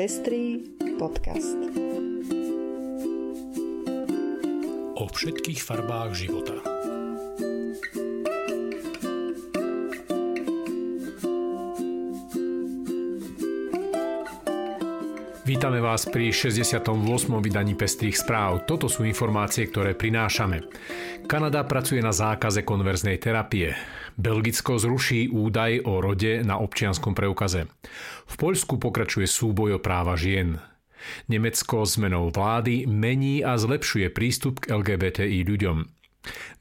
Pestrý podcast. O všetkých farbách života. Vítame vás pri 68. vydaní Pestrých správ. Toto sú informácie, ktoré prinášame. Kanada pracuje na zákaze konverznej terapie. Belgicko zruší údaj o rode na občianskom preukaze. V Poľsku pokračuje súboj o práva žien. Nemecko zmenou vlády mení a zlepšuje prístup k LGBTI ľuďom.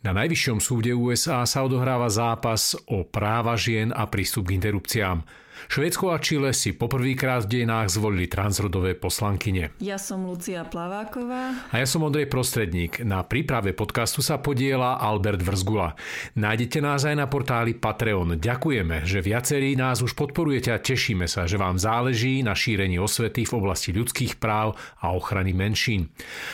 Na najvyššom súde USA sa odohráva zápas o práva žien a prístup k interrupciám. Švédsko a Čile si poprvýkrát v dejinách zvolili transrodové poslankyne. Ja som Lucia Plaváková. A ja som Ondrej Prostredník. Na príprave podcastu sa podiela Albert Vrzgula. Nájdete nás aj na portáli Patreon. Ďakujeme, že viacerí nás už podporujete a tešíme sa, že vám záleží na šírení osvety v oblasti ľudských práv a ochrany menšín.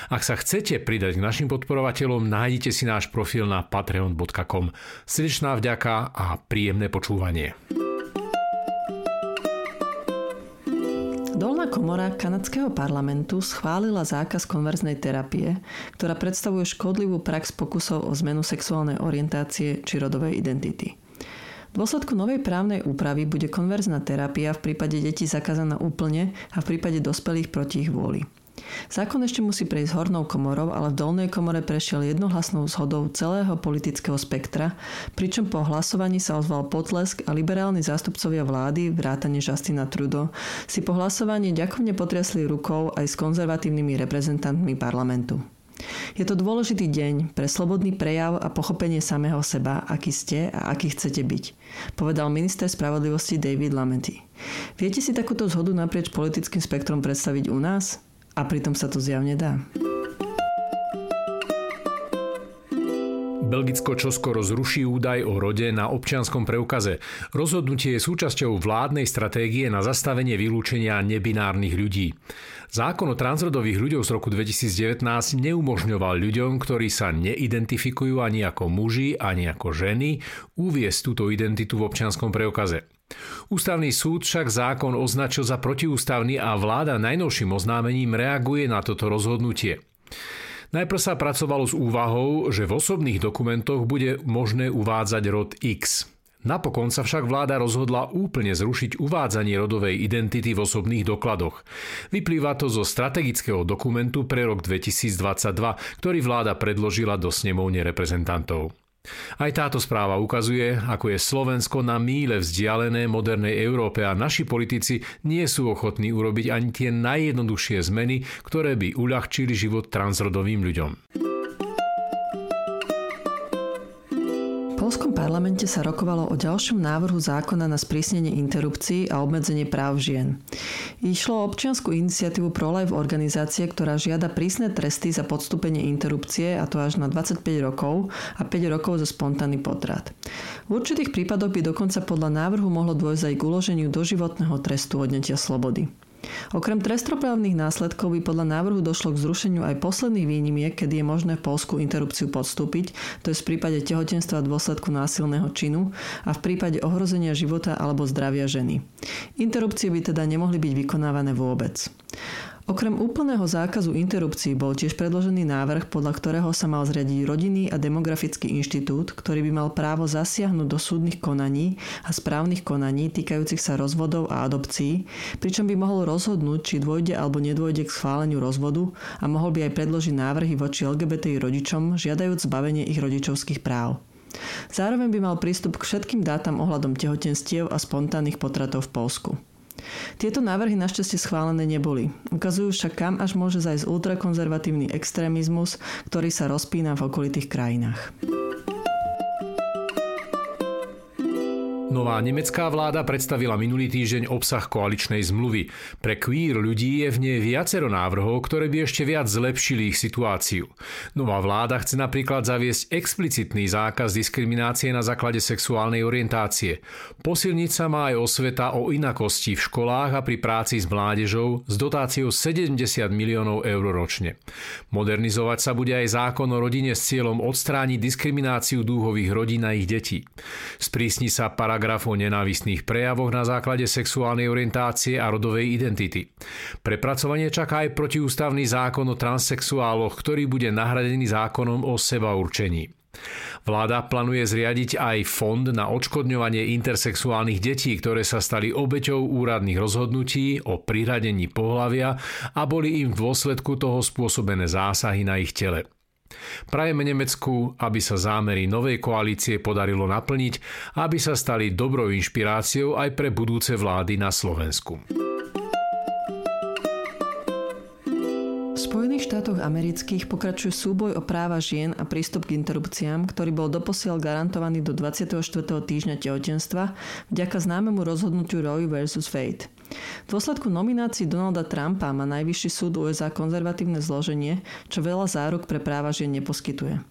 Ak sa chcete pridať k našim podporovateľom, nájdete si náš profil na patreon.com. Srdečná vďaka a príjemné počúvanie. Komora kanadského parlamentu schválila zákaz konverznej terapie, ktorá predstavuje škodlivú prax pokusov o zmenu sexuálnej orientácie či rodovej identity. V dôsledku novej právnej úpravy bude konverzná terapia v prípade detí zakázaná úplne a v prípade dospelých proti ich vôli. Zákon ešte musí prejsť hornou komorou, ale v dolnej komore prešiel jednohlasnou zhodou celého politického spektra, pričom po hlasovaní sa ozval potlesk a liberálni zástupcovia vlády, vrátane Justina Trudeau, si po hlasovaní ďakovne potriasli rukou aj s konzervatívnymi reprezentantmi parlamentu. Je to dôležitý deň pre slobodný prejav a pochopenie samého seba, aký ste a aký chcete byť, povedal minister spravodlivosti David Lamety. Viete si takúto zhodu naprieč politickým spektrom predstaviť u nás? A pritom sa to zjavne dá. Belgicko čoskoro zruší údaj o rode na občianskom preukaze. Rozhodnutie je súčasťou vládnej stratégie na zastavenie vylúčenia nebinárnych ľudí. Zákon o transrodových ľuďoch z roku 2019 neumožňoval ľuďom, ktorí sa neidentifikujú ani ako muži, ani ako ženy, uviesť túto identitu v občianskom preukaze. Ústavný súd však zákon označil za protiústavný a vláda najnovším oznámením reaguje na toto rozhodnutie. Najprv sa pracovalo s úvahou, že v osobných dokumentoch bude možné uvádzať rod X. Napokon sa však vláda rozhodla úplne zrušiť uvádzanie rodovej identity v osobných dokladoch. Vyplýva to zo strategického dokumentu pre rok 2022, ktorý vláda predložila do snemovne reprezentantov. Aj táto správa ukazuje, ako je Slovensko na míle vzdialené modernej Európe a naši politici nie sú ochotní urobiť ani tie najjednoduchšie zmeny, ktoré by uľahčili život transrodovým ľuďom. polskom parlamente sa rokovalo o ďalšom návrhu zákona na sprísnenie interrupcií a obmedzenie práv žien. Išlo o občianskú iniciatívu ProLife organizácie, ktorá žiada prísne tresty za podstúpenie interrupcie, a to až na 25 rokov a 5 rokov za spontánny potrat. V určitých prípadoch by dokonca podľa návrhu mohlo dôjsť aj k uloženiu doživotného trestu odnetia slobody. Okrem trestoprávnych následkov by podľa návrhu došlo k zrušeniu aj posledných výnimiek, kedy je možné v Polsku interrupciu podstúpiť, to je v prípade tehotenstva dôsledku násilného činu a v prípade ohrozenia života alebo zdravia ženy. Interrupcie by teda nemohli byť vykonávané vôbec. Okrem úplného zákazu interrupcií bol tiež predložený návrh, podľa ktorého sa mal zriadiť rodinný a demografický inštitút, ktorý by mal právo zasiahnuť do súdnych konaní a správnych konaní týkajúcich sa rozvodov a adopcií, pričom by mohol rozhodnúť, či dôjde alebo nedôjde k schváleniu rozvodu a mohol by aj predložiť návrhy voči LGBTI rodičom, žiadajúc zbavenie ich rodičovských práv. Zároveň by mal prístup k všetkým dátam ohľadom tehotenstiev a spontánnych potratov v Polsku. Tieto návrhy našťastie schválené neboli. Ukazujú však kam až môže zajsť ultrakonzervatívny extrémizmus, ktorý sa rozpína v okolitých krajinách. Nová nemecká vláda predstavila minulý týždeň obsah koaličnej zmluvy. Pre queer ľudí je v nej viacero návrhov, ktoré by ešte viac zlepšili ich situáciu. Nová vláda chce napríklad zaviesť explicitný zákaz diskriminácie na základe sexuálnej orientácie. Posilniť sa má aj osveta o inakosti v školách a pri práci s mládežou s dotáciou 70 miliónov eur ročne. Modernizovať sa bude aj zákon o rodine s cieľom odstrániť diskrimináciu dúhových rodín a ich detí. Sprísni sa paragraf paragraf o nenávistných prejavoch na základe sexuálnej orientácie a rodovej identity. Prepracovanie čaká aj protiústavný zákon o transsexuáloch, ktorý bude nahradený zákonom o seba určení. Vláda plánuje zriadiť aj fond na odškodňovanie intersexuálnych detí, ktoré sa stali obeťou úradných rozhodnutí o priradení pohlavia a boli im v dôsledku toho spôsobené zásahy na ich tele. Prajeme Nemecku, aby sa zámery novej koalície podarilo naplniť a aby sa stali dobrou inšpiráciou aj pre budúce vlády na Slovensku. V Spojených štátoch amerických pokračuje súboj o práva žien a prístup k interrupciám, ktorý bol doposiaľ garantovaný do 24. týždňa tehotenstva vďaka známemu rozhodnutiu Roe vs. Wade. V dôsledku nominácií Donalda Trumpa má najvyšší súd USA konzervatívne zloženie, čo veľa záruk pre práva žien neposkytuje.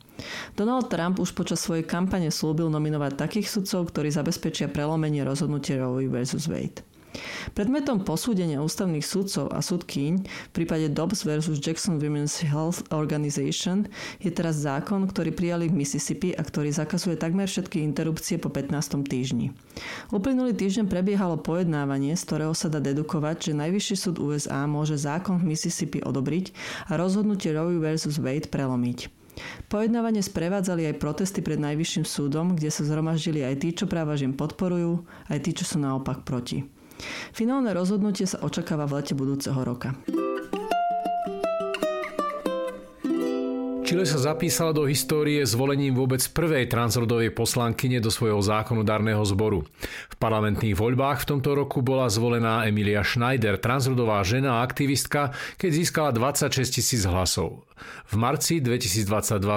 Donald Trump už počas svojej kampane slúbil nominovať takých sudcov, ktorí zabezpečia prelomenie rozhodnutia Roe vs. Wade. Predmetom posúdenia ústavných sudcov a súdkyň v prípade Dobbs vs. Jackson Women's Health Organization je teraz zákon, ktorý prijali v Mississippi a ktorý zakazuje takmer všetky interrupcie po 15. týždni. Uplynulý týždeň prebiehalo pojednávanie, z ktorého sa dá dedukovať, že Najvyšší súd USA môže zákon v Mississippi odobriť a rozhodnutie Roe vs. Wade prelomiť. Pojednávanie sprevádzali aj protesty pred Najvyšším súdom, kde sa zhromaždili aj tí, čo práva žien podporujú, aj tí, čo sú naopak proti. Finálne rozhodnutie sa očakáva v lete budúceho roka. Čile sa zapísala do histórie zvolením vôbec prvej transrodovej poslankyne do svojho zákonodárneho zboru. V parlamentných voľbách v tomto roku bola zvolená Emilia Schneider, transrodová žena a aktivistka, keď získala 26 tisíc hlasov. V marci 2022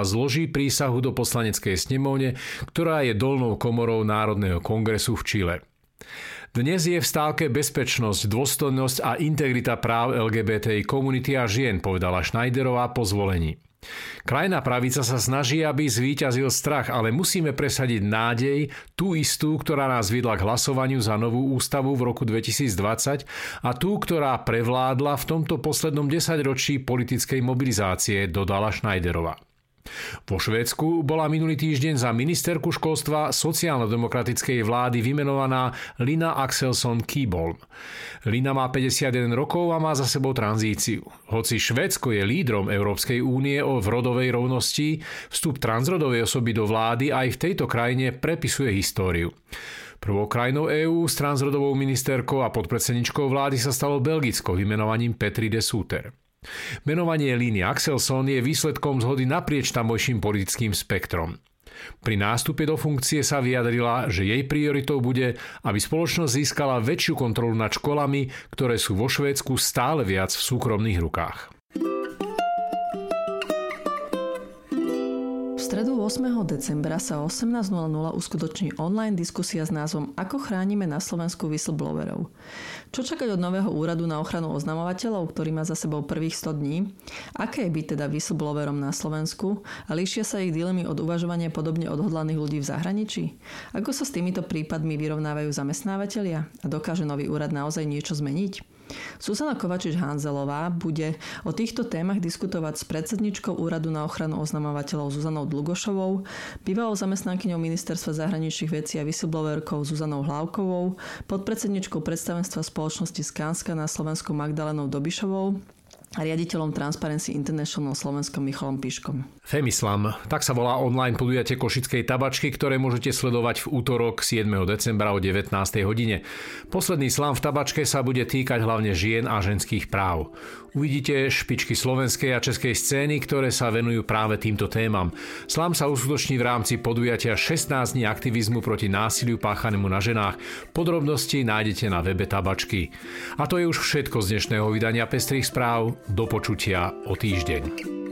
zloží prísahu do poslaneckej snemovne, ktorá je dolnou komorou Národného kongresu v Čile. Dnes je v stávke bezpečnosť, dôstojnosť a integrita práv LGBTI komunity a žien, povedala Schneiderová po zvolení. Krajná pravica sa snaží, aby zvíťazil strach, ale musíme presadiť nádej, tú istú, ktorá nás viedla k hlasovaniu za novú ústavu v roku 2020 a tú, ktorá prevládla v tomto poslednom desaťročí politickej mobilizácie, dodala Schneiderová. Vo Švédsku bola minulý týždeň za ministerku školstva sociálno-demokratickej vlády vymenovaná Lina Axelson Keybolm. Lina má 51 rokov a má za sebou tranzíciu. Hoci Švédsko je lídrom Európskej únie o rodovej rovnosti, vstup transrodovej osoby do vlády aj v tejto krajine prepisuje históriu. Prvou krajinou EÚ s transrodovou ministerkou a podpredsedničkou vlády sa stalo Belgicko vymenovaním Petri de Suter. Menovanie Líny Axelson je výsledkom zhody naprieč tamojším politickým spektrom. Pri nástupe do funkcie sa vyjadrila, že jej prioritou bude, aby spoločnosť získala väčšiu kontrolu nad školami, ktoré sú vo Švédsku stále viac v súkromných rukách. Stredu 8. decembra sa 18.00 uskutoční online diskusia s názvom Ako chránime na Slovensku whistleblowerov. Čo čakať od nového úradu na ochranu oznamovateľov, ktorý má za sebou prvých 100 dní? Aké je byť teda whistleblowerom na Slovensku? A líšia sa ich dilemy od uvažovania podobne odhodlaných ľudí v zahraničí? Ako sa s týmito prípadmi vyrovnávajú zamestnávateľia? A dokáže nový úrad naozaj niečo zmeniť? Susana Kovačič-Hanzelová bude o týchto témach diskutovať s predsedničkou Úradu na ochranu oznamovateľov Zuzanou Dlugošovou, bývalou zamestnankyňou Ministerstva zahraničných vecí a whistleblowerkou Zuzanou Hlavkovou, podpredsedničkou predstavenstva spoločnosti Skanska na Slovensku Magdalenou Dobišovou a riaditeľom Transparency International Slovenskom Michalom Piškom. Femislam, tak sa volá online podujatie Košickej tabačky, ktoré môžete sledovať v útorok 7. decembra o 19. hodine. Posledný slam v tabačke sa bude týkať hlavne žien a ženských práv. Uvidíte špičky slovenskej a českej scény, ktoré sa venujú práve týmto témam. Slam sa uskutoční v rámci podujatia 16 dní aktivizmu proti násiliu páchanému na ženách. Podrobnosti nájdete na webe tabačky. A to je už všetko z dnešného vydania Pestrých správ. Do počutia o týždeň.